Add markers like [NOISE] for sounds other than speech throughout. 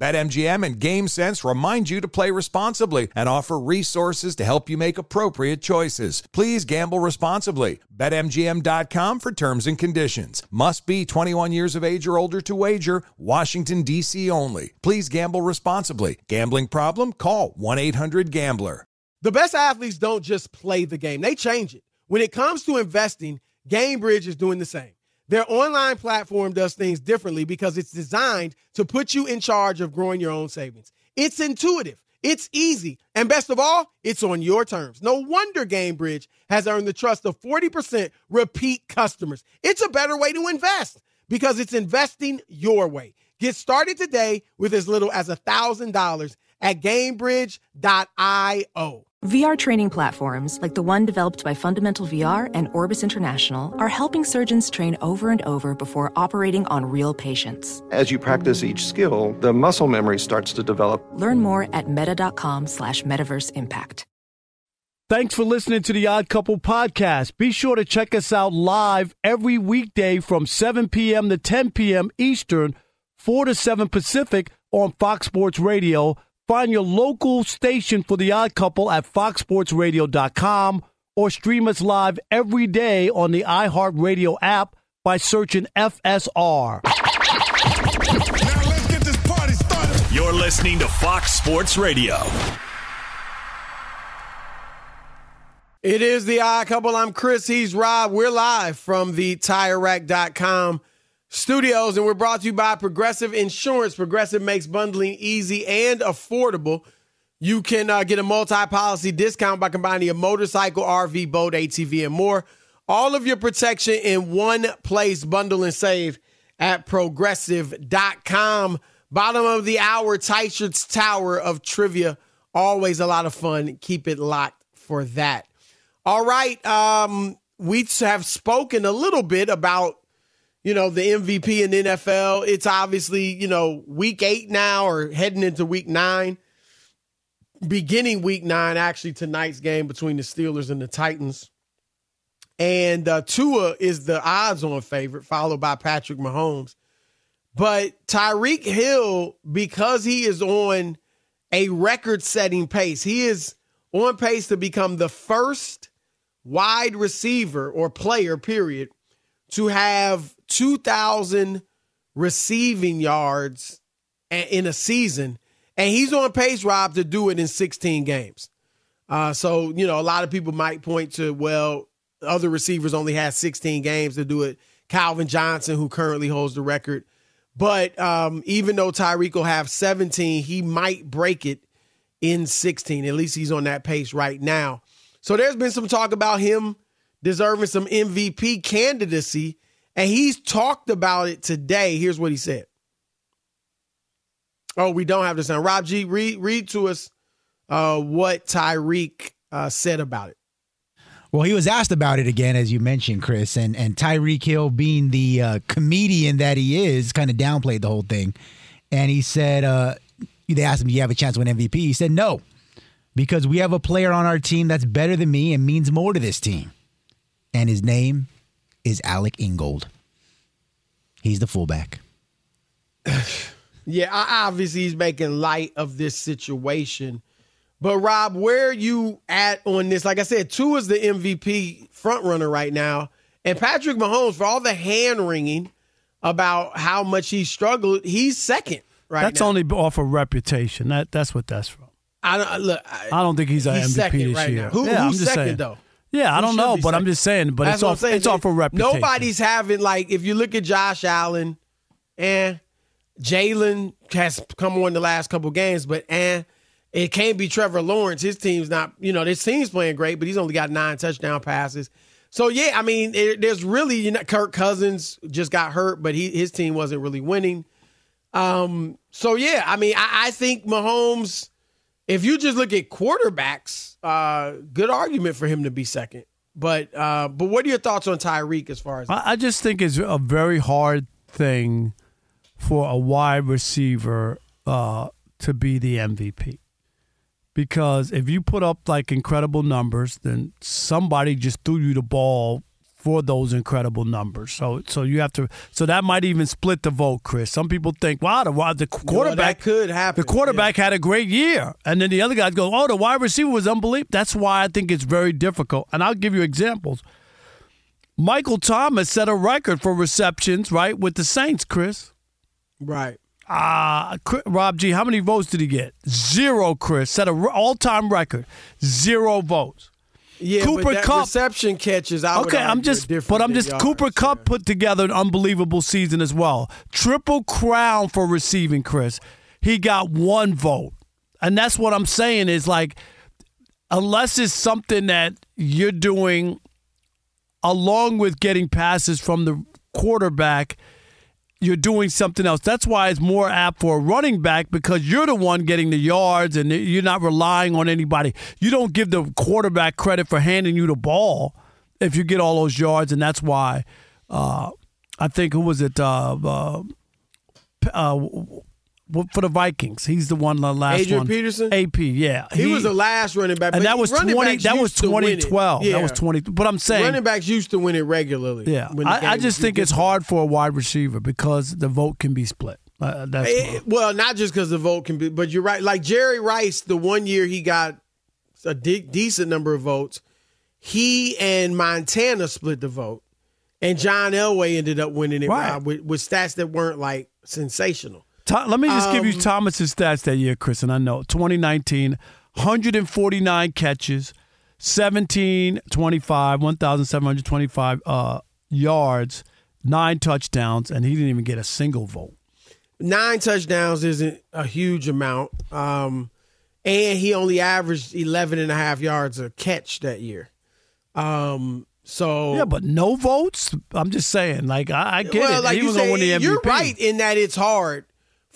BetMGM and GameSense remind you to play responsibly and offer resources to help you make appropriate choices. Please gamble responsibly. BetMGM.com for terms and conditions. Must be 21 years of age or older to wager. Washington, D.C. only. Please gamble responsibly. Gambling problem? Call 1 800 Gambler. The best athletes don't just play the game, they change it. When it comes to investing, GameBridge is doing the same. Their online platform does things differently because it's designed to put you in charge of growing your own savings. It's intuitive, it's easy, and best of all, it's on your terms. No wonder GameBridge has earned the trust of 40% repeat customers. It's a better way to invest because it's investing your way. Get started today with as little as $1,000 at GameBridge.io. VR training platforms, like the one developed by Fundamental VR and Orbis International, are helping surgeons train over and over before operating on real patients. As you practice each skill, the muscle memory starts to develop. Learn more at meta.com slash metaverse impact. Thanks for listening to the Odd Couple podcast. Be sure to check us out live every weekday from 7 p.m. to 10 p.m. Eastern, 4 to 7 Pacific on Fox Sports Radio Find your local station for The Odd Couple at foxsportsradio.com or stream us live every day on the iHeartRadio app by searching FSR. Now let's get this party started. You're listening to Fox Sports Radio. It is the odd couple. I'm Chris. He's Rob. We're live from the TireRack.com studios, and we're brought to you by Progressive Insurance. Progressive makes bundling easy and affordable. You can uh, get a multi policy discount by combining a motorcycle, RV, boat, ATV, and more. All of your protection in one place. Bundle and save at progressive.com. Bottom of the hour, Teichert's Tower of Trivia. Always a lot of fun. Keep it locked for that. All right. Um, we have spoken a little bit about you know, the MVP in the NFL. It's obviously, you know, week eight now or heading into week nine. Beginning week nine, actually, tonight's game between the Steelers and the Titans. And uh, Tua is the odds on favorite, followed by Patrick Mahomes. But Tyreek Hill, because he is on a record setting pace, he is on pace to become the first wide receiver or player, period, to have 2,000 receiving yards in a season. And he's on pace, Rob, to do it in 16 games. Uh, so, you know, a lot of people might point to, well, other receivers only had 16 games to do it. Calvin Johnson, who currently holds the record. But um, even though Tyreek will have 17, he might break it in 16. At least he's on that pace right now. So there's been some talk about him deserving some MVP candidacy. And he's talked about it today. Here's what he said. Oh, we don't have the sound. Rob G, read read to us uh, what Tyreek uh, said about it. Well, he was asked about it again, as you mentioned, Chris, and and Tyreek Hill, being the uh, comedian that he is, kind of downplayed the whole thing, and he said, uh, they asked him, "Do you have a chance to win MVP?" He said, "No, because we have a player on our team that's better than me and means more to this team, and his name is Alec Ingold. He's the fullback. [LAUGHS] yeah, obviously he's making light of this situation. But Rob, where are you at on this? Like I said, Tua is the MVP front runner right now, and Patrick Mahomes, for all the hand wringing about how much he struggled, he's second right That's now. only off of reputation. That that's what that's from. I don't look. I, I don't think he's an MVP second this right year. now. Who, yeah, who's I'm just second saying. though? Yeah, I don't know, but I'm just saying. But That's it's off. saying. It's off for reputation. Nobody's having like if you look at Josh Allen, and Jalen has come on the last couple games, but and it can't be Trevor Lawrence. His team's not, you know, this team's playing great, but he's only got nine touchdown passes. So yeah, I mean, it, there's really you know, Kirk Cousins just got hurt, but he his team wasn't really winning. Um, so yeah, I mean, I, I think Mahomes. If you just look at quarterbacks, uh, good argument for him to be second. But uh, but what are your thoughts on Tyreek as far as I, I just think it's a very hard thing for a wide receiver uh, to be the MVP. Because if you put up like incredible numbers, then somebody just threw you the ball for those incredible numbers. So so you have to so that might even split the vote, Chris. Some people think, wow, the the quarterback could happen. The quarterback yeah. had a great year, and then the other guys go, oh, the wide receiver was unbelievable. That's why I think it's very difficult. And I'll give you examples. Michael Thomas set a record for receptions, right, with the Saints, Chris. right. Uh, Rob G, how many votes did he get? Zero, Chris. Set a all time record. Zero votes. Yeah, Cooper but that Kupp- reception catches. I Okay, I'm just, but I'm just. yards, Cooper Kupp yeah. put together an unbelievable season as well. Triple crown for receiving, Chris. He got one vote, and that's what I'm saying is like, unless it's something that you're doing along with getting passes from the quarterback. You're doing something else. That's why it's more apt for a running back because you're the one getting the yards and you're not relying on anybody. You don't give the quarterback credit for handing you the ball if you get all those yards, and that's why uh, I think who was it? Uh, uh, uh, for the Vikings, he's the one the last Adrian one. Peterson? AP, yeah, He, was the last running back, and that was twenty. That was used to win it. 2012. Yeah. That was twenty. But I'm saying Running backs used to win it regularly. yeah, I, I just think it's hard for a wide receiver because the vote can be split. Uh, that's Eh, well, not just because the vote can be, but you're right. Like Jerry Rice, the one year he got a de- decent number of votes, he and Montana split the vote, and John Elway ended up winning it Right. Rob, with, with stats that weren't like sensational. Let me just give you Um, Thomas's stats that year, Chris, and I know 2019, 149 catches, 17, 25, 1,725 uh, yards, nine touchdowns, and he didn't even get a single vote. Nine touchdowns isn't a huge amount, um, and he only averaged 11 and a half yards a catch that year. Um, so Yeah, but no votes. I'm just saying, like I, I get well, it. like he was say, win the MVP. you're right in that it's hard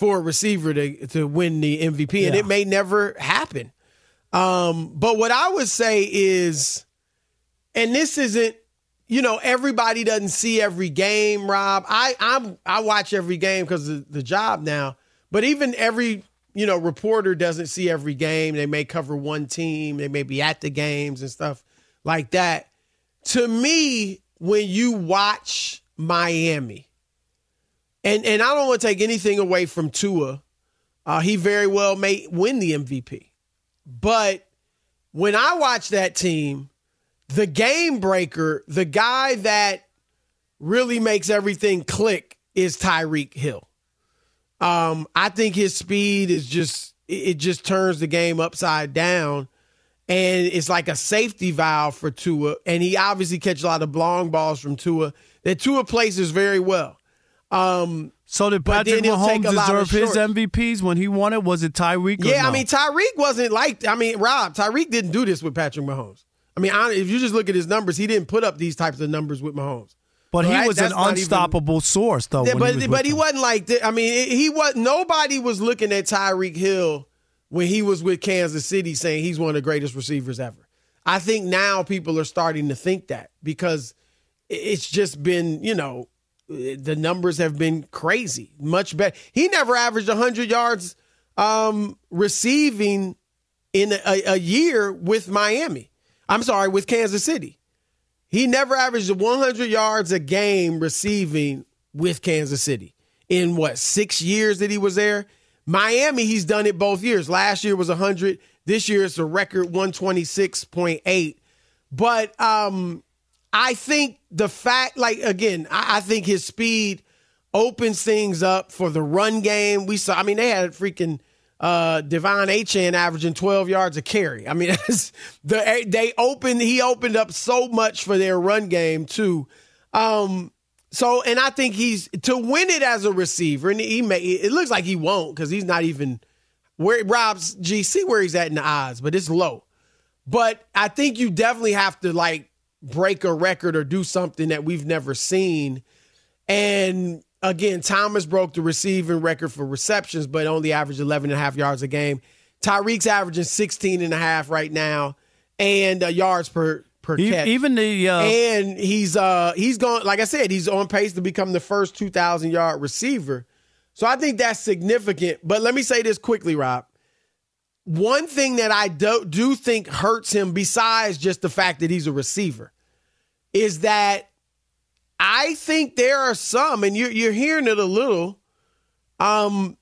for a receiver to to win the MVP, and it may never happen. Um, but what I would say is, and this isn't, you know, everybody doesn't see every game. Rob, I I'm I watch every game because of the job now. But even every you know reporter doesn't see every game. They may cover one team. They may be at the games and stuff like that. To me, when you watch Miami, and and I don't want to take anything away from Tua, uh, he very well may win the MVP. But when I watch that team, the game breaker, the guy that really makes everything click is Tyreek Hill. Um, I think his speed is just it just turns the game upside down. And it's like a safety valve for Tua. And he obviously catches a lot of long balls from Tua that Tua places very well. Um, so did Patrick then he'll take Mahomes a lot of deserve his. MVPs when he won it? Was it Tyreek? Yeah, no? I mean Tyreek wasn't like I mean Rob Tyreek didn't do this with Patrick Mahomes. I mean, if you just look at his numbers, he didn't put up these types of numbers with Mahomes. but So he that- was an not even- unstoppable source, though. Yeah, but he but he them. wasn't like that. I mean, he was nobody was looking at Tyreek Hill when he was with Kansas City saying he's one of the greatest receivers ever. I think now people are starting to think that because it's just been, you know, the numbers have been crazy, much better. He never averaged 100 yards um, receiving in a, a year with Miami. I'm sorry, with Kansas City. He never averaged 100 yards a game receiving with Kansas City in what, six years that he was there? Miami, he's done it both years. Last year was 100. This year it's a record 126.8. But um, I think the fact, like, again, I, I think his speed opens things up for the run game. We saw, I mean, they had a freaking uh De'Von Achane averaging 12 yards a carry. I mean, [LAUGHS] the they opened he opened up so much for their run game too. Um so and I think he's to win it as a receiver and he may it looks like he won't cuz he's not even where Rob's G, see where he's at in the odds, but it's low. But I think you definitely have to like break a record or do something that we've never seen. And again, Thomas broke the receiving record for receptions, but only averaged 11 and a half yards a game. Tyreek's averaging 16 and a half right now and uh, yards per per catch. Even the uh, and he's uh he's going like I said, he's on pace to become the first 2000 yard receiver. So I think that's significant. But let me say this quickly, Rob. One thing that I do, do think hurts him, besides just the fact that he's a receiver, is that I think there are some, and you're, you're hearing it a little. Um,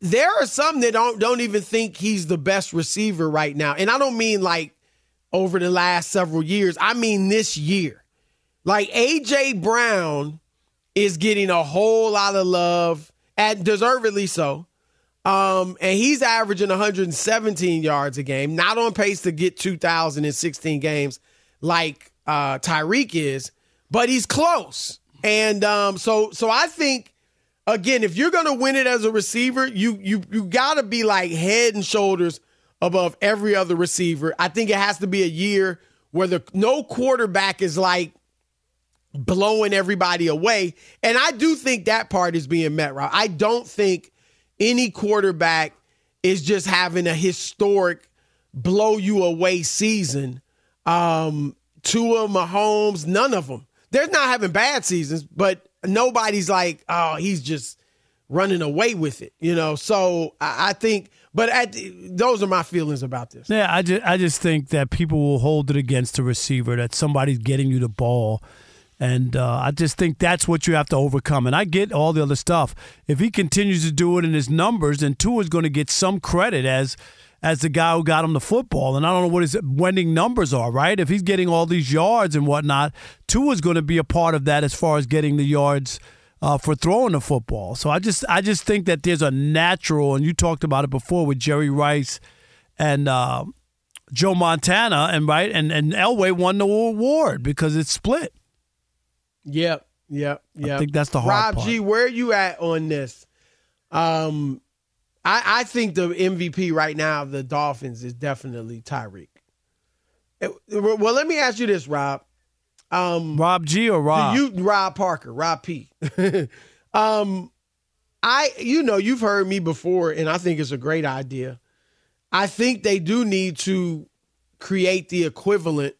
there are some that don't don't even think he's the best receiver right now, and I don't mean like over the last several years. I mean this year. Like AJ Brown is getting a whole lot of love, and deservedly so. Um, and he's averaging 117 yards a game, not on pace to get 2,016 games like uh, Tyreek is, but he's close. And um, so, so I think again, if you're to win it as a receiver, you you you got to be like head and shoulders above every other receiver. I think it has to be a year where the no quarterback is like blowing everybody away. And I do think that part is being met, right? I don't think any quarterback is just having a historic blow you away season. Um, Tua, Mahomes, none of them. They're not having bad seasons, but nobody's like, oh, he's just running away with it, you know. So I, I think, but at those are my feelings about this. Yeah, I just I just think that people will hold it against the receiver that somebody's getting you the ball, and uh, I just think that's what you have to overcome. And I get all the other stuff. If he continues to do it in his numbers, then Tua's going to get some credit as as the guy who got him the football. And I don't know what his winning numbers are, right? If he's getting all these yards and whatnot, Tua's going to be a part of that as far as getting the yards. Uh, for throwing the football, so I just I just think that there's a natural, and you talked about it before with Jerry Rice and uh, Joe Montana, and right, and and Elway won the award because it's split. Yep, yep, yep. I think that's the hard Rob part. G, where are you at on this? Um, I, I think the MVP right now of the Dolphins is definitely Tyreek. Eh, Well, let me ask you this, Rob. Um, Rob G or Rob? you, Rob Parker, Rob P. [LAUGHS] um, I, you know, you've heard me before, and I think it's a great idea. I think they do need to create the equivalent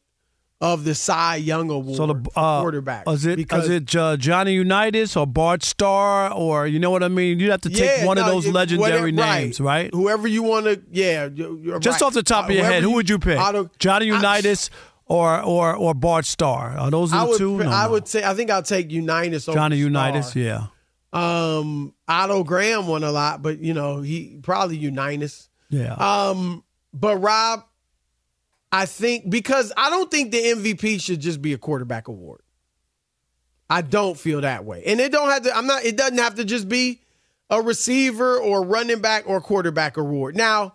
of the Cy Young Award so the uh, quarterback. Is it because is it uh, Johnny Unitas or Bart Starr or you know what I mean? You'd have to take Yeah, one of those it- legendary whatever- names, right? Whoever you want to, yeah. you- Just right. off the top Uh, of your head, whoever who would you pick? Johnny I- Unitas or or or Bart Starr? Are those the I would, two? No, I no. would say, I think I'll take Unitas over Johnny Starr. Unitas, yeah, Um, Otto Graham won a lot, but you know he probably Unitas. yeah. Um, but Rob, I think because I don't think the MVP should just be a quarterback award. I don't feel that way, and it don't have to. I'm not. It doesn't have to just be a receiver or running back or quarterback award. Now,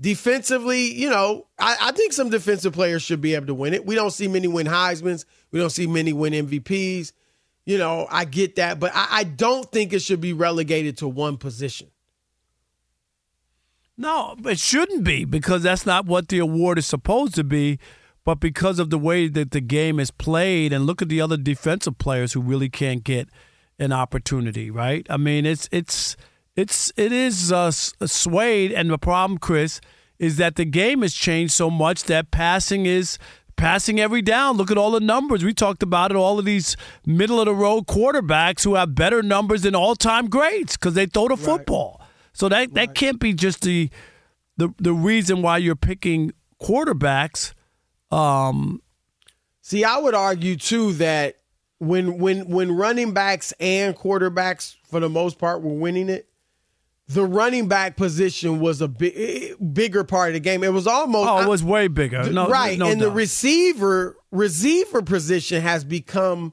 defensively, you know, I, I think some defensive players should be able to win it. We don't see many win Heisman's. We don't see many win MVPs. You know, I get that, but I, I don't think it should be relegated to one position. No, it shouldn't be because that's not what the award is supposed to be. But because of the way that the game is played, and look at the other defensive players who really can't get an opportunity, right? I mean, it's it's it's it is uh, swayed, and the problem, Chris, is that the game has changed so much that passing is passing every down. Look at all the numbers we talked about it. All of these middle of the road quarterbacks who have better numbers than all time greats because they throw the football. So that that can't be just the the the reason why you're picking quarterbacks. Um, See, I would argue too that when when when running backs and quarterbacks for the most part were winning it, the running back position was a big, bigger part of the game. It was almost oh, it was way bigger. No, right, no and the receiver receiver position has become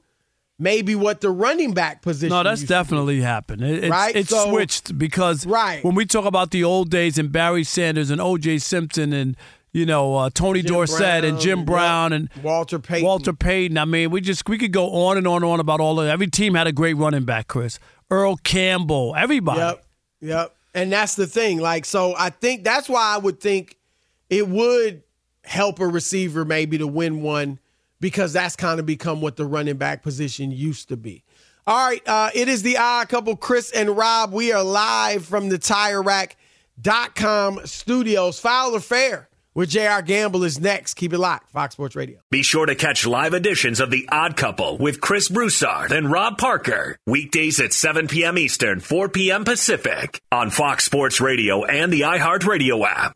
maybe what the running back position. No, that's used to be. definitely happened. It, it's Right, it's so- switched because Right. when we talk about the old days and Barry Sanders and O.J. Simpson and you know uh, Tony Jim Dorsett and Jim. Brown and Walter Payton. Walter Payton. I mean, we just we could go on and on and on about all of every team had a great running back. Chris Earl Campbell, everybody. Yep, yep. And that's the thing. Like, so I think that's why I would think it would help a receiver maybe to win one because that's kind of become what the running back position used to be. All right, uh, it is the odd couple, Chris and Rob. We are live from the Tire TireRack.com studios. Foul or fair with JR Gamble is next. Keep it locked. Fox Sports Radio. Be sure to catch live editions of The Odd Couple with Chris Broussard and Rob Parker. Weekdays at 7 p.m. Eastern, 4 p.m. Pacific on Fox Sports Radio and the iHeartRadio app.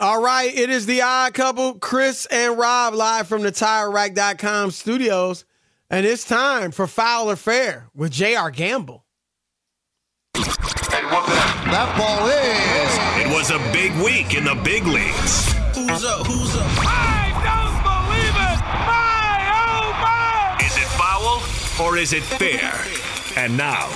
All right, it is the odd couple, Chris and Rob, live from the TireRack.com studios. And it's time for Foul or Fair with JR Gamble. That ball is. It was a big week in the big leagues. Who's up? Who's up? I don't believe it! My, oh my! Is it foul or is it fair? And now,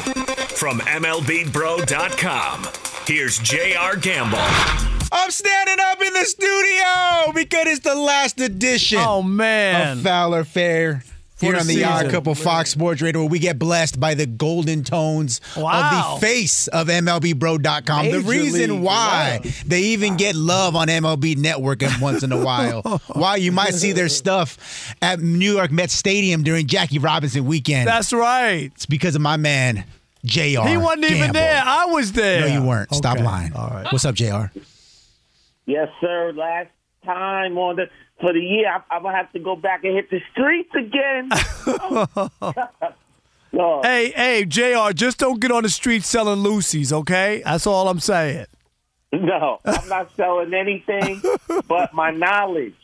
from MLBBro.com, here's J.R. Gamble. I'm standing up in the studio because it's the last edition Oh man. of Foul or Fair. Here on the Odd. Couple Fox Sports Radio, where we get blessed by the golden tones Wow. of the face of MLBBro.com. the reason League, why wow. they even get love on MLB Network once in a while. [LAUGHS] why you might see their stuff at New York Mets Stadium during Jackie Robinson weekend. That's right. it's because of my man, JR. He wasn't even Gamble. there. I was there. No, you weren't. Stop lying. All right. What's up, JR? Yes, sir. Last time on the for the year, I, I'm gonna have to go back and hit the streets again. [LAUGHS] [LAUGHS] Lord. Hey, hey, JR, just don't get on the street selling Lucy's, okay? That's all I'm saying. No, I'm not [LAUGHS] selling anything but my knowledge.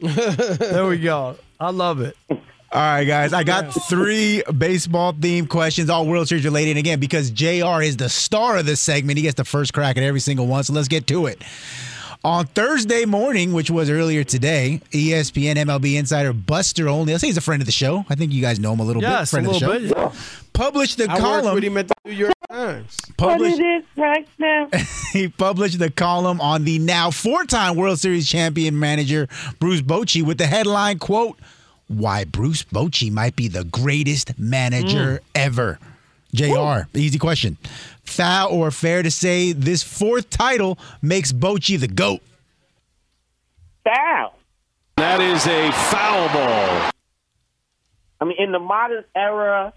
There we go. I love it. All right, guys. I got three baseball themed questions, all World Series related. And again, because JR is the star of this segment, he gets the first crack at every single one. So let's get to it. On Thursday morning, which was earlier today, ESPN MLB insider Buster Olney, I say he's a friend of the show. I think you guys know him a little bit. Friend a of the show. little bit. Published the I column. with him at the New York Times. Published, is right now? [LAUGHS] he published the column on the now four-time World Series champion manager Bruce Bochy with the headline quote why Bruce Bochy might be the greatest manager mm. ever. JR, easy question. Foul or fair to say this fourth title makes Bochy the GOAT? Foul. That is a foul ball. I mean, in the modern era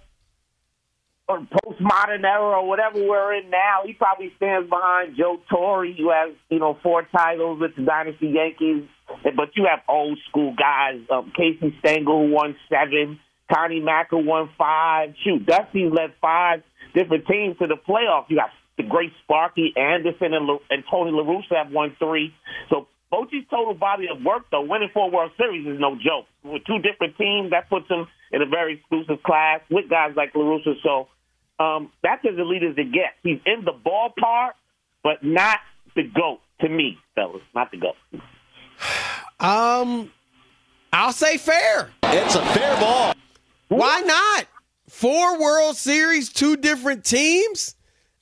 or postmodern era or whatever we're in now, he probably stands behind Joe Torre, who has you know four titles with the Dynasty Yankees. But you have old school guys, um, Casey Stengel who won seven, Connie Mack who won five. Shoot, Dusty's led five different teams to the playoffs. You got the great Sparky Anderson and, La- and Tony La Russa have won three. So Bochy's total body of work, though, winning four World Series is no joke. With two different teams, that puts him in a very exclusive class with guys like La Russa. So um, that's as elite as it gets. He's in the ballpark, but not the GOAT to me, fellas. Not the GOAT. Um, I'll say fair. It's a fair ball. Why not? Four World Series, two different teams.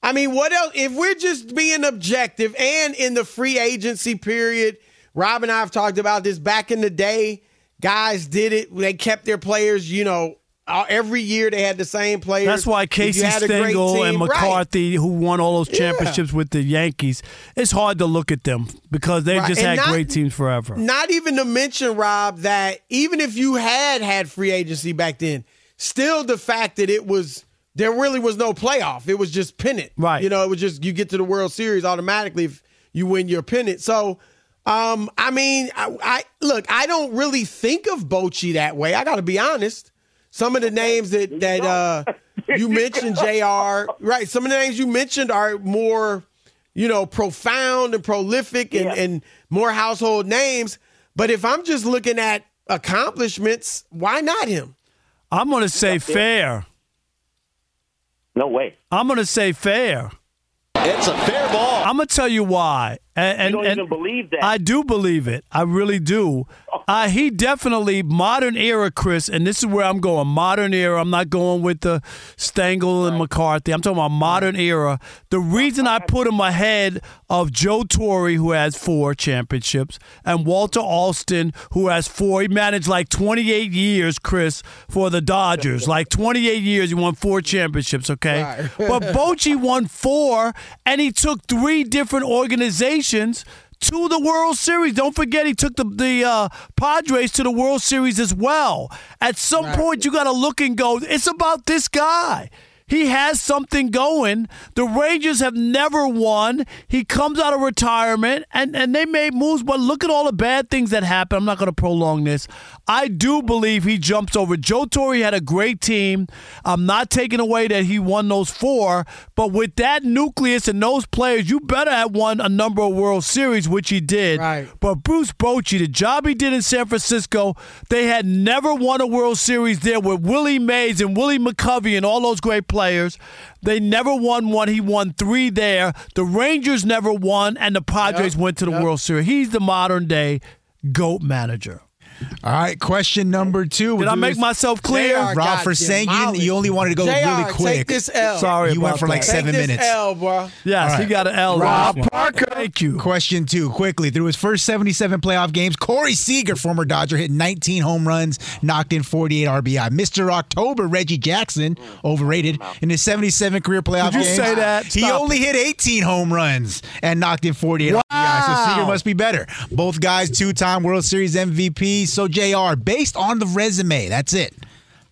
I mean, what else? If we're just being objective and in the free agency period, Rob and I have talked about this back in the day. Guys did it. They kept their players, you know, every year they had the same players. That's why Casey had a great Stengel and team- right. McCarthy, who won all those Yeah. championships with the Yankees, it's hard to look at them because they Right. just And had not- great teams forever. Not even to mention, Rob, that even if you had had free agency back then, still the fact that it was there really was no playoff. It was just pennant. Right. You know, it was just you get to the World Series automatically if you win your pennant. So, um, I mean, I, I look, I don't really think of Bochy that way. I got to be honest. Some of the names that that uh, you mentioned, [LAUGHS] Jr. Right. Some of the names you mentioned are more you know, profound and prolific and, and more household names. But if I'm just looking at accomplishments, why not him? I'm going to say fair. No way. I'm going to say fair. It's a fair ball. I'm going to tell you why. And, and, don't and even believe that. I do believe it. I really do. Uh, he definitely modern era, Chris, and this is where I'm going. Modern era. I'm not going with the Stengel and McCarthy. I'm talking about modern era. The reason I put him ahead of Joe Torre, who has four championships, and Walter Alston, who has four. He managed like 28 years, Chris, for the Dodgers. [LAUGHS] Like 28 years, he won four championships. Okay, but Bochy won four, and he took three different organizations [LAUGHS] to the World Series. Don't forget, he took the the uh, Padres to the World Series as well. At some point, you got to look and go. It's about this guy. He has something going. The Rangers have never won. He comes out of retirement, and, and they made moves, but look at all the bad things that happened. I'm not going to prolong this. I do believe he jumps over. Joe Torre had a great team. I'm not taking away that he won those four, but with that nucleus and those players, you better have won a number of World Series, which he did. Right. But Bruce Bochy, the job he did in San Francisco, they had never won a World Series there with Willie Mays and Willie McCovey and all those great players. They never won one. He won three there. The Rangers never won, and the Padres went to the World Series. He's the modern day GOAT manager. All right, question number two. Did I make myself clear? JR Rob, for saying you, didn't, you only wanted to go JR, really quick. Take this L. Sorry You went about for like that. seven Take this minutes. L, bro. Yes, All he got an L. on Rob this one. Parker. Thank you. Question two, quickly. Through his first 77 playoff games, Corey Seager, former Dodger, hit 19 home runs, knocked in 48 RBI. Mr. October, Reggie Jackson, overrated, in his 77 career playoff Did you games. say that? He Stop only hit 18 home runs and knocked in 48 RBI. So Seager must be better. Both guys, two time World Series MVP. So, JR, based on the resume, that's it.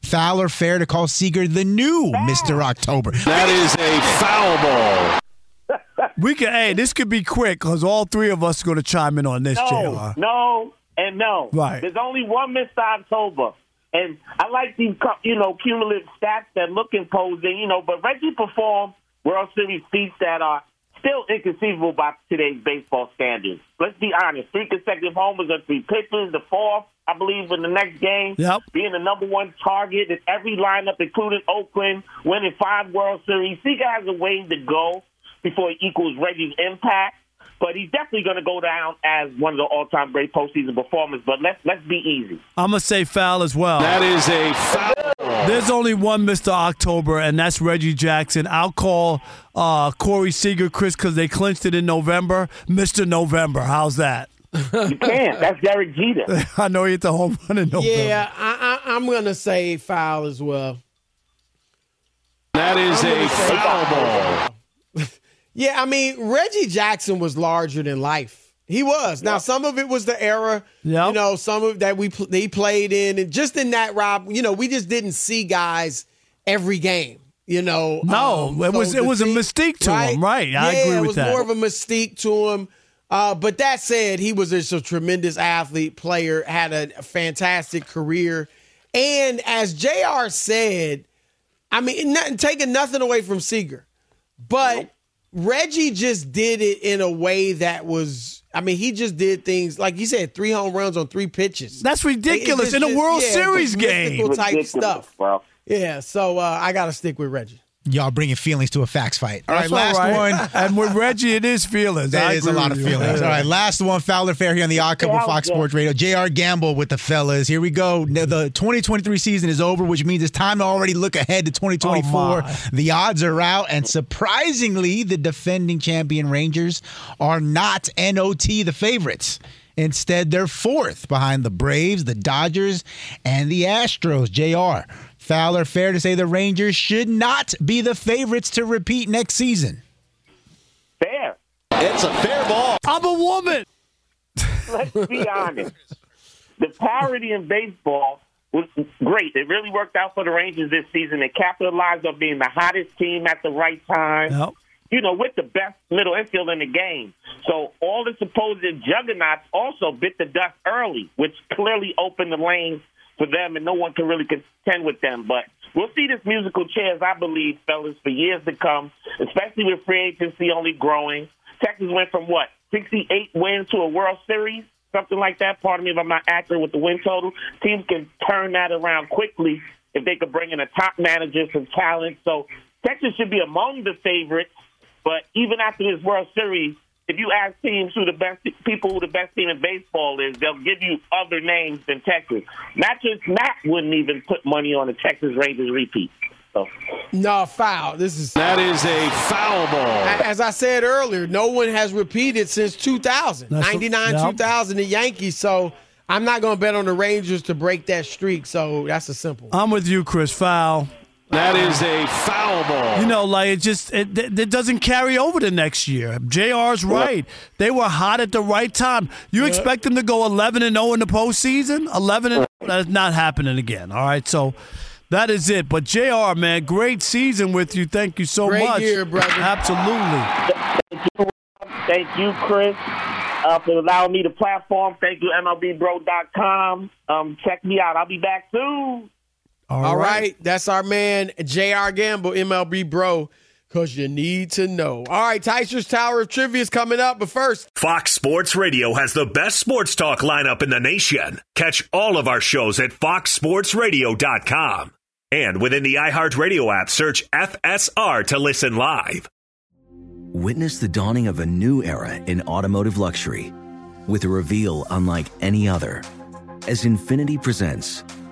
Foul or fair to call Seager the new Mr. October? That is a foul ball. [LAUGHS] We can. Hey, this could be quick because all three of us are going to chime in on this, No, Jr. no, and no. Right. There's only one Mr. October. And I like these, you know, cumulative stats that look imposing, you know, but Reggie performed World Series feats that are still inconceivable by today's baseball standards. Let's be honest. Three consecutive homers on three pitches, the fourth, I believe, in the next game. Yep. Being the number one target in every lineup, including Oakland, winning five World Series. Seager has a way to go before he equals Reggie's impact. But he's definitely going to go down as one of the all-time great postseason performers. But let's let's be easy. I'm gonna say foul as well. That is a foul. There's only one Mr. October, and that's Reggie Jackson. I'll call uh, Corey Seager, Chris, because they clinched it in November. Mr. November, how's that? You can't. That's Derek Jeter. [LAUGHS] I know he hit the home run in November. Yeah, I, I, I'm gonna say foul as well. That is a gonna say foul ball. Yeah, I mean Reggie Jackson was larger than life. He was. Now some of it was the era, Yep. you know, some of that we pl- he played in, and just in that Rob, you know, we just didn't see guys every game. You know, No, Um, it was- it was a thing- mystique to him, right. I yeah, agree with that. it was that. more of a mystique to him. Uh, but that said, he was just a tremendous athlete, player, had a fantastic career, and as Jr. said, I mean, nothing, taking nothing away from Seager, but Reggie just did it in a way that was. I mean, he just did things like you said, three home runs on three pitches. That's ridiculous in a World Series game. type Ridiculous, stuff. bro. Yeah, so uh, I got to stick with Reggie. Y'all bringing feelings to a fax fight. All right, That's last all right. one. [LAUGHS] and with Reggie, it is feelings. I That is a lot of feelings. All right, last one, Foul or Fair here on the Odd Couple Fox. Sports Radio. JR Gamble with the fellas. Here we go. Now, The 2023 season is over, which means it's time to already look ahead to 2024. Oh, the odds are out, and surprisingly, the defending champion Rangers are not NOT the favorites. Instead, they're fourth behind the Braves, the Dodgers, and the Astros. JR. Fowler, fair to say the Rangers should not be the favorites to repeat next season. Fair. It's a fair ball. I'm a woman. Let's be honest. The parity in baseball was great. It really worked out for the Rangers this season. They capitalized on being the hottest team at the right time. Yep. You know, with the best middle infield in the game. So all the supposed juggernauts also bit the dust early, which clearly opened the lane for them, and no one can really contend with them. But we'll see this musical chairs, I believe, fellas, for years to come, especially with free agency only growing. Texas went from what, 68 wins to a World Series? Something like that. Pardon me if I'm not accurate with the win total. Teams can turn that around quickly if they could bring in a top manager, some talent. So Texas should be among the favorites. But even after this World Series, if you ask teams who the best people who the best team in baseball is, they'll give you other names than Texas. Not just Matt wouldn't even put money on the Texas Rangers repeat. So No foul. This is That is a foul ball. As I said earlier, no one has repeated since 2000, That's- 99, yep. 2000, the Yankees. So I'm not going to bet on the Rangers to break that streak. So that's a simple. I'm with you, Chris. Foul. That is a foul ball. You know, like it just it, it, it doesn't carry over to next year. Jr's right. They were hot at the right time. You expect them to go 11 and 0 in the postseason? 11 and that's not happening again. All right, so that is it. But Jr. Man, great season with you. Thank you so much. Great much. year, brother. Absolutely. thank you, Chris, uh, for allowing me the platform. Thank you, MLBBro.com. Um, check me out. I'll be back soon. All right. That's our man, J.R. Gamble, MLB bro, because you need to know. All right, Tyson's Tower of Trivia is coming up. But first, Fox Sports Radio has the best sports talk lineup in the nation. Catch all of our shows at foxsportsradio.com. And within the iHeartRadio app, search FSR to listen live. Witness the dawning of a new era in automotive luxury with a reveal unlike any other as Infiniti presents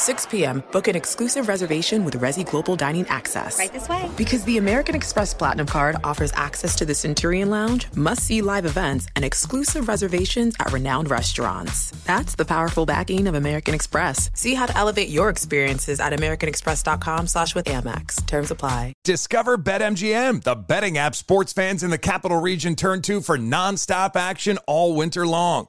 6 p.m., book an exclusive reservation with Resy Global Dining Access. Right this way. Because the American Express Platinum Card offers access to the Centurion Lounge, must see live events, and exclusive reservations at renowned restaurants. That's the powerful backing of American Express. See how to elevate your experiences at AmericanExpress.com slash with Amex. Terms apply. Discover BetMGM, the betting app sports fans in the capital region turn to for nonstop action all winter long.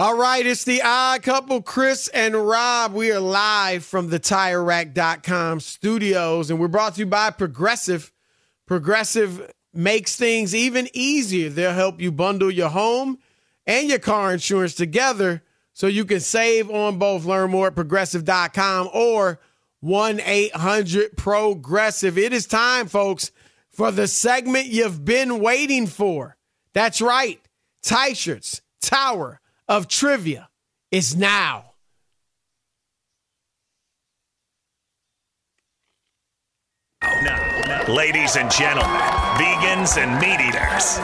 All right, it's the odd couple, Chris and Rob. We are live from the TireRack.com studios, and we're brought to you by Progressive. Progressive makes things even easier. They'll help you bundle your home and your car insurance together so you can save on both. Learn more at progressive.com or 1 800 Progressive. It is time, folks, for the segment you've been waiting for. That's right, Teichert's, Tower of Trivia is now. Ladies and gentlemen, vegans and meat eaters,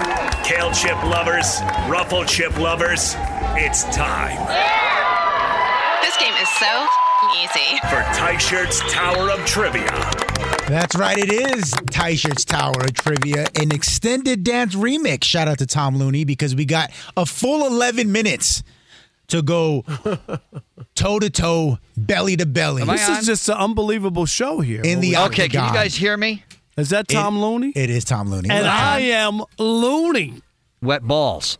kale chip lovers, ruffle chip lovers, it's time This game is so easy. for Teichert's Tower of Trivia. That's right, it is Teichert's Tower of Trivia, an extended dance remix. Shout out to Tom Looney because we got a full 11 minutes to go toe to toe, belly to belly. This is just an unbelievable show here. In the Okay, can you guys hear me? Is that Tom Looney? It is Tom Looney. And I am Looney. Wet balls.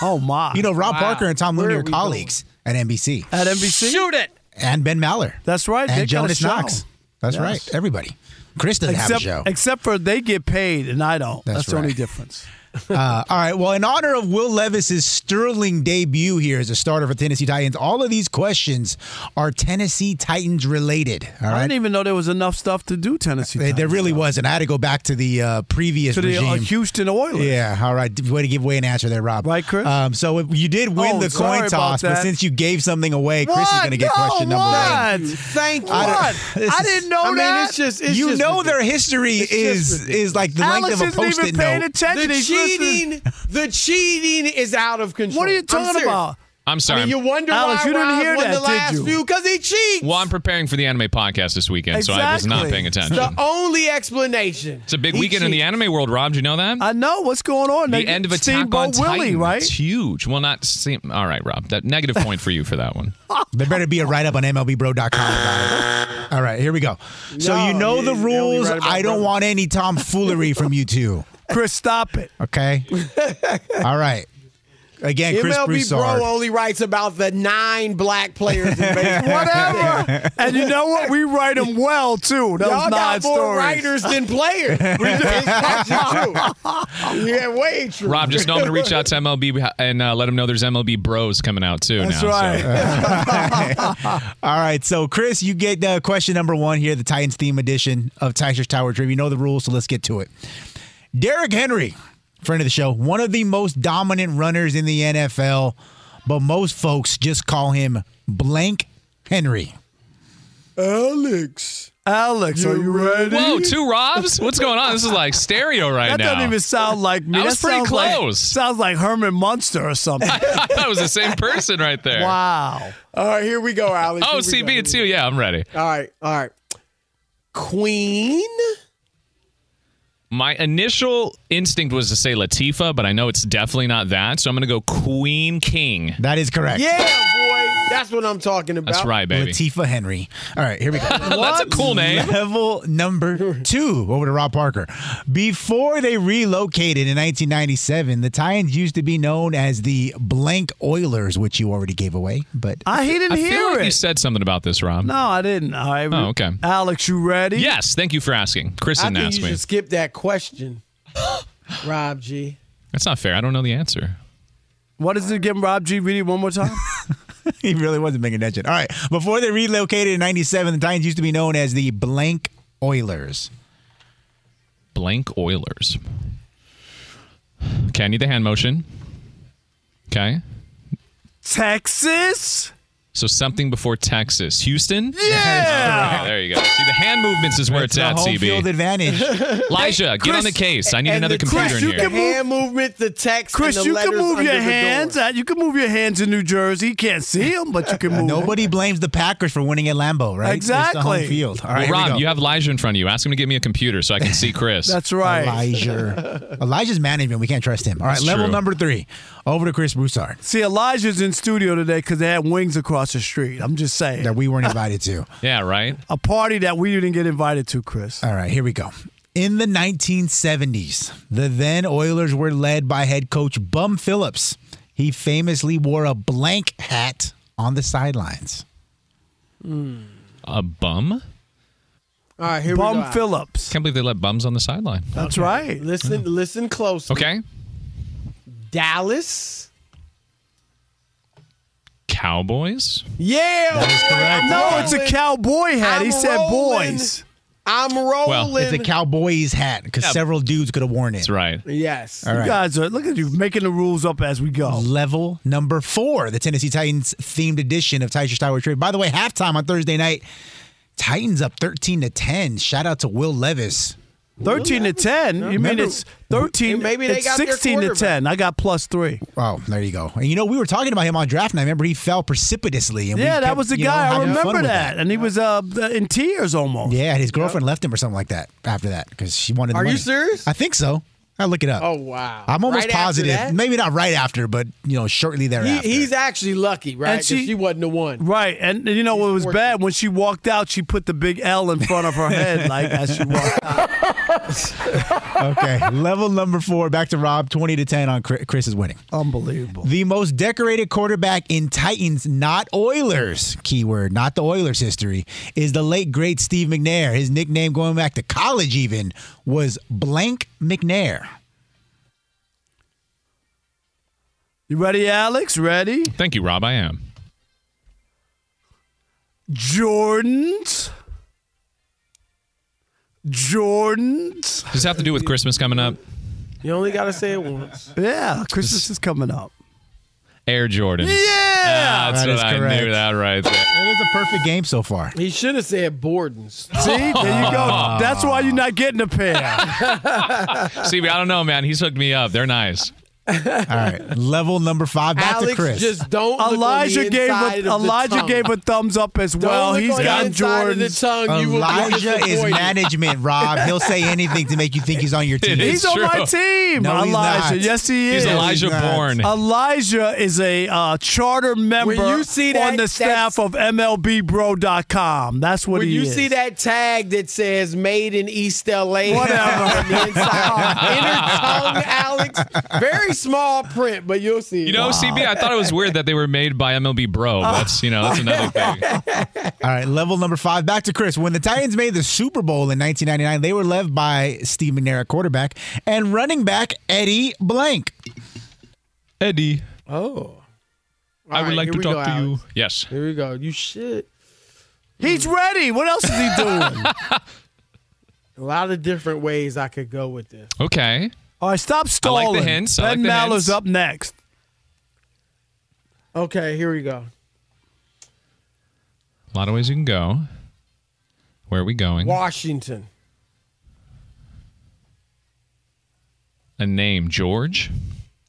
Oh my! [LAUGHS] You know, Rob Wow. Parker and Tom Looney are are we colleagues at NBC. At NBC? Shoot it. And Ben Maller. That's right. they And got a Jonas show. Knox. That's Yes. right. Everybody. Chris doesn't except, have a show. Except for they get paid and I don't. That's That's, the only difference. Uh, all right. Well, in honor of Will Levis's sterling debut here as a starter for Tennessee Titans, all of these questions are Tennessee Titans related. All I didn't even know there was enough stuff to do Tennessee. There, there really wasn't. I had to go back to the uh, previous to the uh, regime. Houston Oilers. Yeah, all right. Way to give away an answer there, Rob. Right, Chris? Um, so if you did win Oh, the coin toss, but since you gave something away, Chris is going to get No, question number what? one. Thank you. I What? [LAUGHS] I didn't know I mean, that. it's just it's you just know ridiculous. their history It's is is like the Alex length of a isn't even post-it paying note. attention. the He's listening. Cheating, [LAUGHS] the cheating is out of control. What are you I'm talking about? I'm sorry. I sorry. mean, you wonder Alex, why you didn't Rob hear won that, the did last you? few because he cheats. well, I'm preparing for the anime podcast this weekend, so I was not paying attention. the only explanation. It's a big He weekend in the anime world, Rob. Do you know that? I know what's going on. the They- end of Attack Steamboat on Titan. Right? It's huge. Well, not. Steam- All right, Rob. That negative point for you for that one. [LAUGHS] There better be a write up on MLBBro.com about it. All right, here we go. So No, you know you- the rules. write I don't brothers. want any tomfoolery from you two. [LAUGHS] Chris, stop it. Okay. All right. Again, Chris MLB Broussard. Bro only writes about the nine black players in baseball. Whatever. and you know what? We write them well too. Those Y'all nine got more stories. writers than [LAUGHS] players. It's not true. Yeah, way true. Rob, just know I'm going to reach out to [LAUGHS] MLB and uh, let them know there's MLB Bros coming out too. That's now, so- right. [LAUGHS] All right, so Chris, you get uh, question number one here, the Titans theme edition of Titans Tower Dream. You know the rules, so let's get to it. Derrick Henry, friend of the show, one of the most dominant runners in the NFL, but most folks just call him Blank Henry. Alex. Alex, are you ready? Whoa, two Robs? What's going on? This is like stereo right that now. That doesn't even sound like me. That was pretty sounds like- close. sounds like Herman Munster or [LAUGHS] something. I thought it was the same person right there. wow. All right, here we go, Alex. Oh, Here CB, go. it's you. Yeah, I'm ready. All right, all right. Queen My initial instinct was to say Latifah, but I know it's definitely not that. So I'm going to go Queen King. That is correct. Yeah, boy. That's what I'm talking about. That's right, baby. Latifah Henry. All right, here we go. [LAUGHS] That's a cool name. Level number two over to Rob Parker. Before they relocated in 1997, the Titans used to be known as the blank Oilers, which you already gave away. But I he didn't I hear feel like it. you said something about this, Rob. no, I didn't. All right. Oh, okay. Alex, you ready? Yes, thank you for asking. Chris I didn't ask me. should skip that question, [GASPS] Rob G. That's not fair. I don't know the answer. What is it again, Rob G? Read it one more time. [LAUGHS] [LAUGHS] he really wasn't paying attention. All right. Before they relocated in 97, the Titans used to be known as the blank Oilers. Blank Oilers. Okay, I need the hand motion. Okay. Texas? So something before Texas. Houston? Yeah. There you go. See, the hand movements is where it's, the at, home CB. field advantage. [LAUGHS] Elijah, get on the case. I need another the computer text- in the here. hand movement, the text, Chris, and the you can move your hands. door. You can move your hands in New Jersey. You can't see them, but you can move. Nobody blames the Packers for winning at Lambeau, right? Exactly. It's the home field. All right, Well, right, here we Rob, you have Elijah in front of you. Ask him to get me a computer so I can see Chris. [LAUGHS] That's right. Elijah. [LAUGHS] Elijah's management. We can't trust him. All right, That's level true. number three. Over to Chris Broussard See, Elijah's in studio today because they had wings across the street. I'm just saying. that we weren't invited to. [LAUGHS] yeah, right? A party that we didn't get invited to, Chris. All right, here we go. In the 1970s, the then Oilers were led by head coach Bum Phillips. He famously wore a blank hat on the sidelines. A bum? All right, here Bum we go. Bum Phillips. Can't believe they let bums on the sideline. That's right. Listen, listen closely. Okay. Dallas. Cowboys? Yeah. That is correct. No, it's a cowboy hat. he I'm said rolling. boys. I'm rolling. It's a Cowboys hat because Yeah. several dudes could have worn it. That's right. yes. All You right. guys are look at you making the rules up as we go. Level number four, the Tennessee Titans themed edition of Titans Tower Trade. By the way, halftime on Thursday night, Titans up 13 to 10. Shout out to Will Levis. Thirteen to ten. You mean it's thirteen? Maybe they it's got their sixteen to quarterback. ten. I got plus three. Oh, there you go. And you know, we were talking about him on draft night. Remember, he fell precipitously. And we Yeah, that kept, was the you know, guy. I having fun remember with that. and he was uh in tears almost. Yeah, and his girlfriend left him or something like that after that because she wanted the Are you money. serious? I think so. I'll look it up. Oh wow. I'm almost Right after positive. that? Maybe not right after, but you know, shortly He, thereafter. he's actually lucky, right? And 'Cause she- she, wasn't the one. Right, and you know what was fortunate. bad when she walked out. She put the big L in front of her head, [LAUGHS] like as she walked out. [LAUGHS] okay, level number four. Back to Rob. Twenty to ten on Chris, Chris is winning. Unbelievable. The most decorated quarterback in Titans, not Oilers, keyword, not the Oilers history, is the late great Steve McNair. His nickname going back to college even was Blank McNair. You ready, Alex? Ready? Thank you, Rob. I am. Jordans. Jordans. Does it have to do with Christmas coming up? You only got to say it once. Yeah, Christmas is coming up. Air Jordans. Yeah. Ah, that's That what is I correct. knew that right there. It is a perfect game so far. He should have said Borden's. [LAUGHS] See, there you go. That's why you're not getting a pair. [LAUGHS] CB, I don't know, man. He's hooked me up. They're nice. All right, level number five. Back Alex, to Chris. just don't. look Elijah on the gave a, of the Elijah tongue. gave a thumbs up as Don't well. look He's on got the inside of the Jordans. tongue. You will be Elijah is management, Rob. He'll say anything to make you think he's on your [LAUGHS] team. He's is on my team. No, he's Elijah. not. Yes, he He's is. Elijah not. Bourne. Elijah is a uh, charter member you see that- on the staff of MLBBro.com. That's what When he you see that tag that says "Made in East LA" Whatever. [LAUGHS] on the inside, inner tongue, Alex, very small print, but you'll see. You know, CB, I thought it was weird that they were made by MLB Bro. That's you know, that's another thing. [LAUGHS] All right, level number five. Back to Chris. When the Titans made the Super Bowl in 1999, they were led by Steve McNair quarterback and running back Eddie Blank. Eddie, Oh, I would right, like to talk go, to you. Yes. Here we go. You shit. He's ready. What else is he doing? [LAUGHS] A lot of different ways I could go with this. Okay. All right, stop I stalling. like the hints. I Ben like the Maller's up next. Okay, here we go. A lot of ways you can go. Where are we going? Washington. A name, George.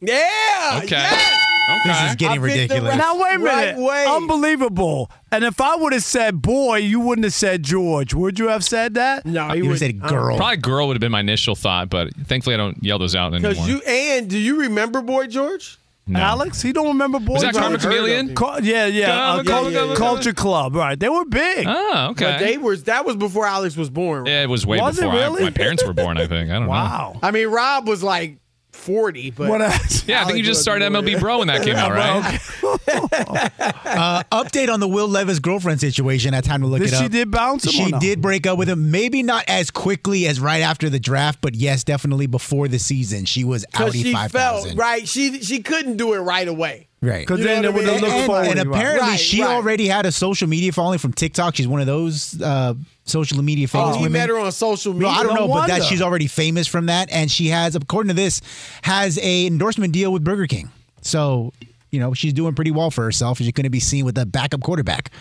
Yeah. Okay. yes! This is getting I ridiculous. right- Now wait a minute. Right way. Unbelievable. And if I would have said boy, you wouldn't have said George. Would you have said that? No, You would have said girl. Probably girl would have been my initial thought, but thankfully I don't yell those out anymore. Because you and do you remember Boy George? No. Alex, he don't remember boy. Was that George. Karma Chameleon? Cul- yeah, yeah. Uh, come, Cul- come, come. Culture Club. Right. They were big. Oh, okay. But they was that was before Alex was born. right? yeah, it was way Was it before I- really? my parents were born. I think. I don't know. wow. I mean, Rob was like forty, but What else? Yeah, I think you just started MLB Bro when that came out, [LAUGHS] right? [LAUGHS] Uh, update on the Will Levis girlfriend situation. I had time to look Did it up. she did bounce him She or no? did break up with him. Maybe not as quickly as right after the draft, but yes, definitely before the season. She was because outie she five felt thousand. right. She she couldn't do it right away. Right. Because then they what I would mean? look and, forward. and apparently Right, she right. already had a social media following from TikTok. She's one of those uh, social media famous Oh, he women. met her on social media. No, media. I don't No know, but that she's already famous from that, and she has, according to this, has a endorsement deal with Burger King. So, you know, she's doing pretty well for herself. She's going to be seen with a backup quarterback.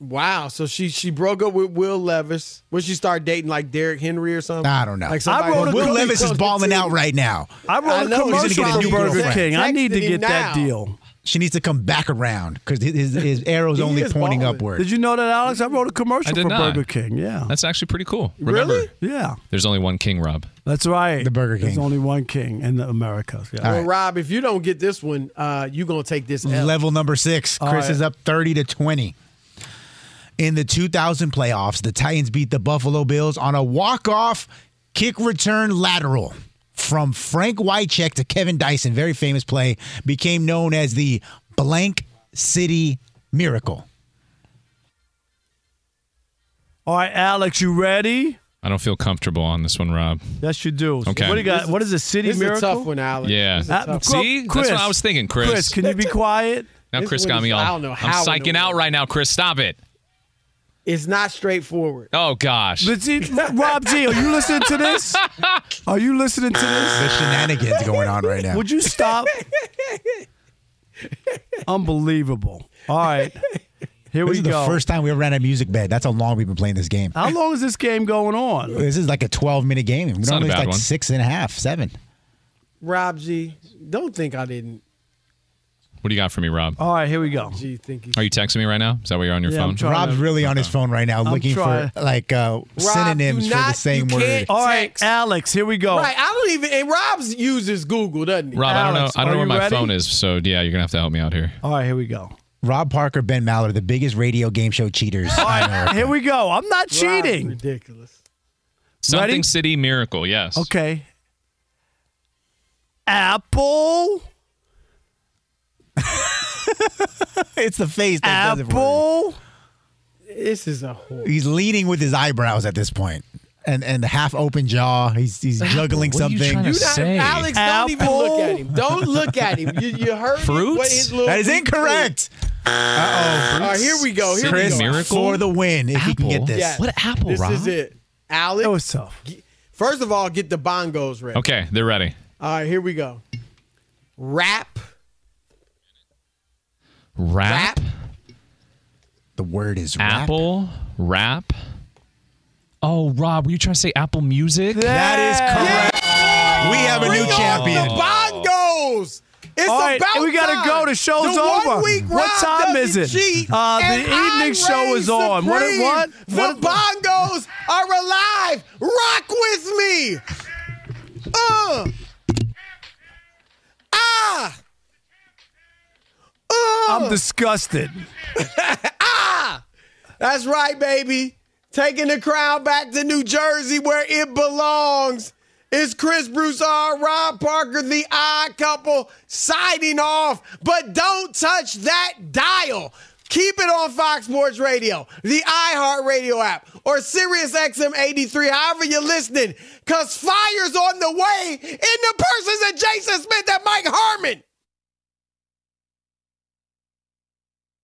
Wow. So she she broke up with Will Levis. When she started dating like Derrick Henry or something. I don't know. Like somebody I wrote a Will Levis is balling out right now. I wrote I a know, he's commercial gonna get a for new Burger girlfriend. King. I need to Texted him get that deal. She needs to come back around because his, his arrow's [LAUGHS] He only is pointing balling. upward. Did you know that, Alex? I wrote a commercial for not. Burger King. Yeah. That's actually pretty cool. Remember, Really? yeah. there's only one King, Rob. That's right. The Burger King. There's only one king in the Americas. Yeah. Well, right. Rob, if you don't get this one, uh, you gonna take this L. Level number six. All Chris right. is up 30 to 20. In the 2000 playoffs, the Titans beat the Buffalo Bills on a walk-off kick return lateral from Frank Wycheck to Kevin Dyson. Very famous play. Became known as the Blank City Miracle. All right, Alex, you ready? I don't feel comfortable on this one, Rob. Yes, you do. Okay. What do you got? What is a city This is miracle? a tough one, Alex. Yeah. A Uh, tough See? one. That's what I was thinking, Chris. Chris, can you be quiet? Now Chris got me all. I don't know how. I'm how in the psyching out right now, Chris. Stop it. It's not straightforward. Oh gosh. But see, Rob G, are you listening to this? [LAUGHS] Are you listening to this? The shenanigans going on right now. Would you stop? Unbelievable. All right. Here we go. This we is the first time we ever ran a music bed. That's how long we've been playing this game. How long is this game going on? [LAUGHS] This is like a 12 minute game. We It's not a Normally it's like one. six and a half, seven. Rob G, don't think I didn't. What do you got for me, Rob? All right, here we go. G, think he. Are you texting me right now? Is that why you're on your Yeah, phone? Rob's to- really on his phone right now looking trying. for like uh, synonyms do for the same word. can't- All right, Text. Alex, here we go. Right, I don't even. And Rob's uses Google, doesn't he? Rob, I don't know. I don't know where my ready? phone is, so yeah, you're gonna have to help me out here. All right, here we go. Rob Parker, Ben Maller, the biggest radio game show cheaters. All right, here we go. I'm not Rob's cheating. ridiculous. Something Ready? City Miracle. Yes. Okay. Apple. [LAUGHS] it's the face that does it. Apple. This is a whole. He's leaning with his eyebrows at this point. And and the half open jaw. He's he's juggling What are you something. trying to You not, say? Alex, don't even Apple. look at him. Don't look at him. You, you heard me? Fruits? What his little that is incorrect. Uh do. All right, here we go. Here City we go. Miracle? for the win if he can get this. Yeah. What apple, This Rob? is it. Alex, It was tough. first of all, get the bongos ready. Okay, they're ready. All right, here we go. Rap. Rap, Rap. The word is rap. apple, rap. Oh, Rob, were you trying to say Apple Music? That is correct. We have a Bring new champion. The bongos. It's All right, about we gotta time. go. The show's the over. One week What time is it? Uh, the evening I show reign is on. What- supreme. what- The what- bongos are alive. Rock with me. Uh. Ah. I'm disgusted. [LAUGHS] Ah! That's right, baby. Taking the crown back to New Jersey where it belongs. It's Chris Broussard, Rob Parker, the odd couple, signing off. But don't touch that dial. Keep it on Fox Sports Radio, the iHeartRadio app, or SiriusXM 83, however you're listening, because fire's on the way in the persons of Jason Smith and Mike Harmon.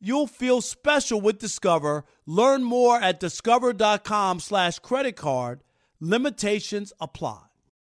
You'll feel special with Discover. Learn more at discover.com slash credit card. Limitations apply.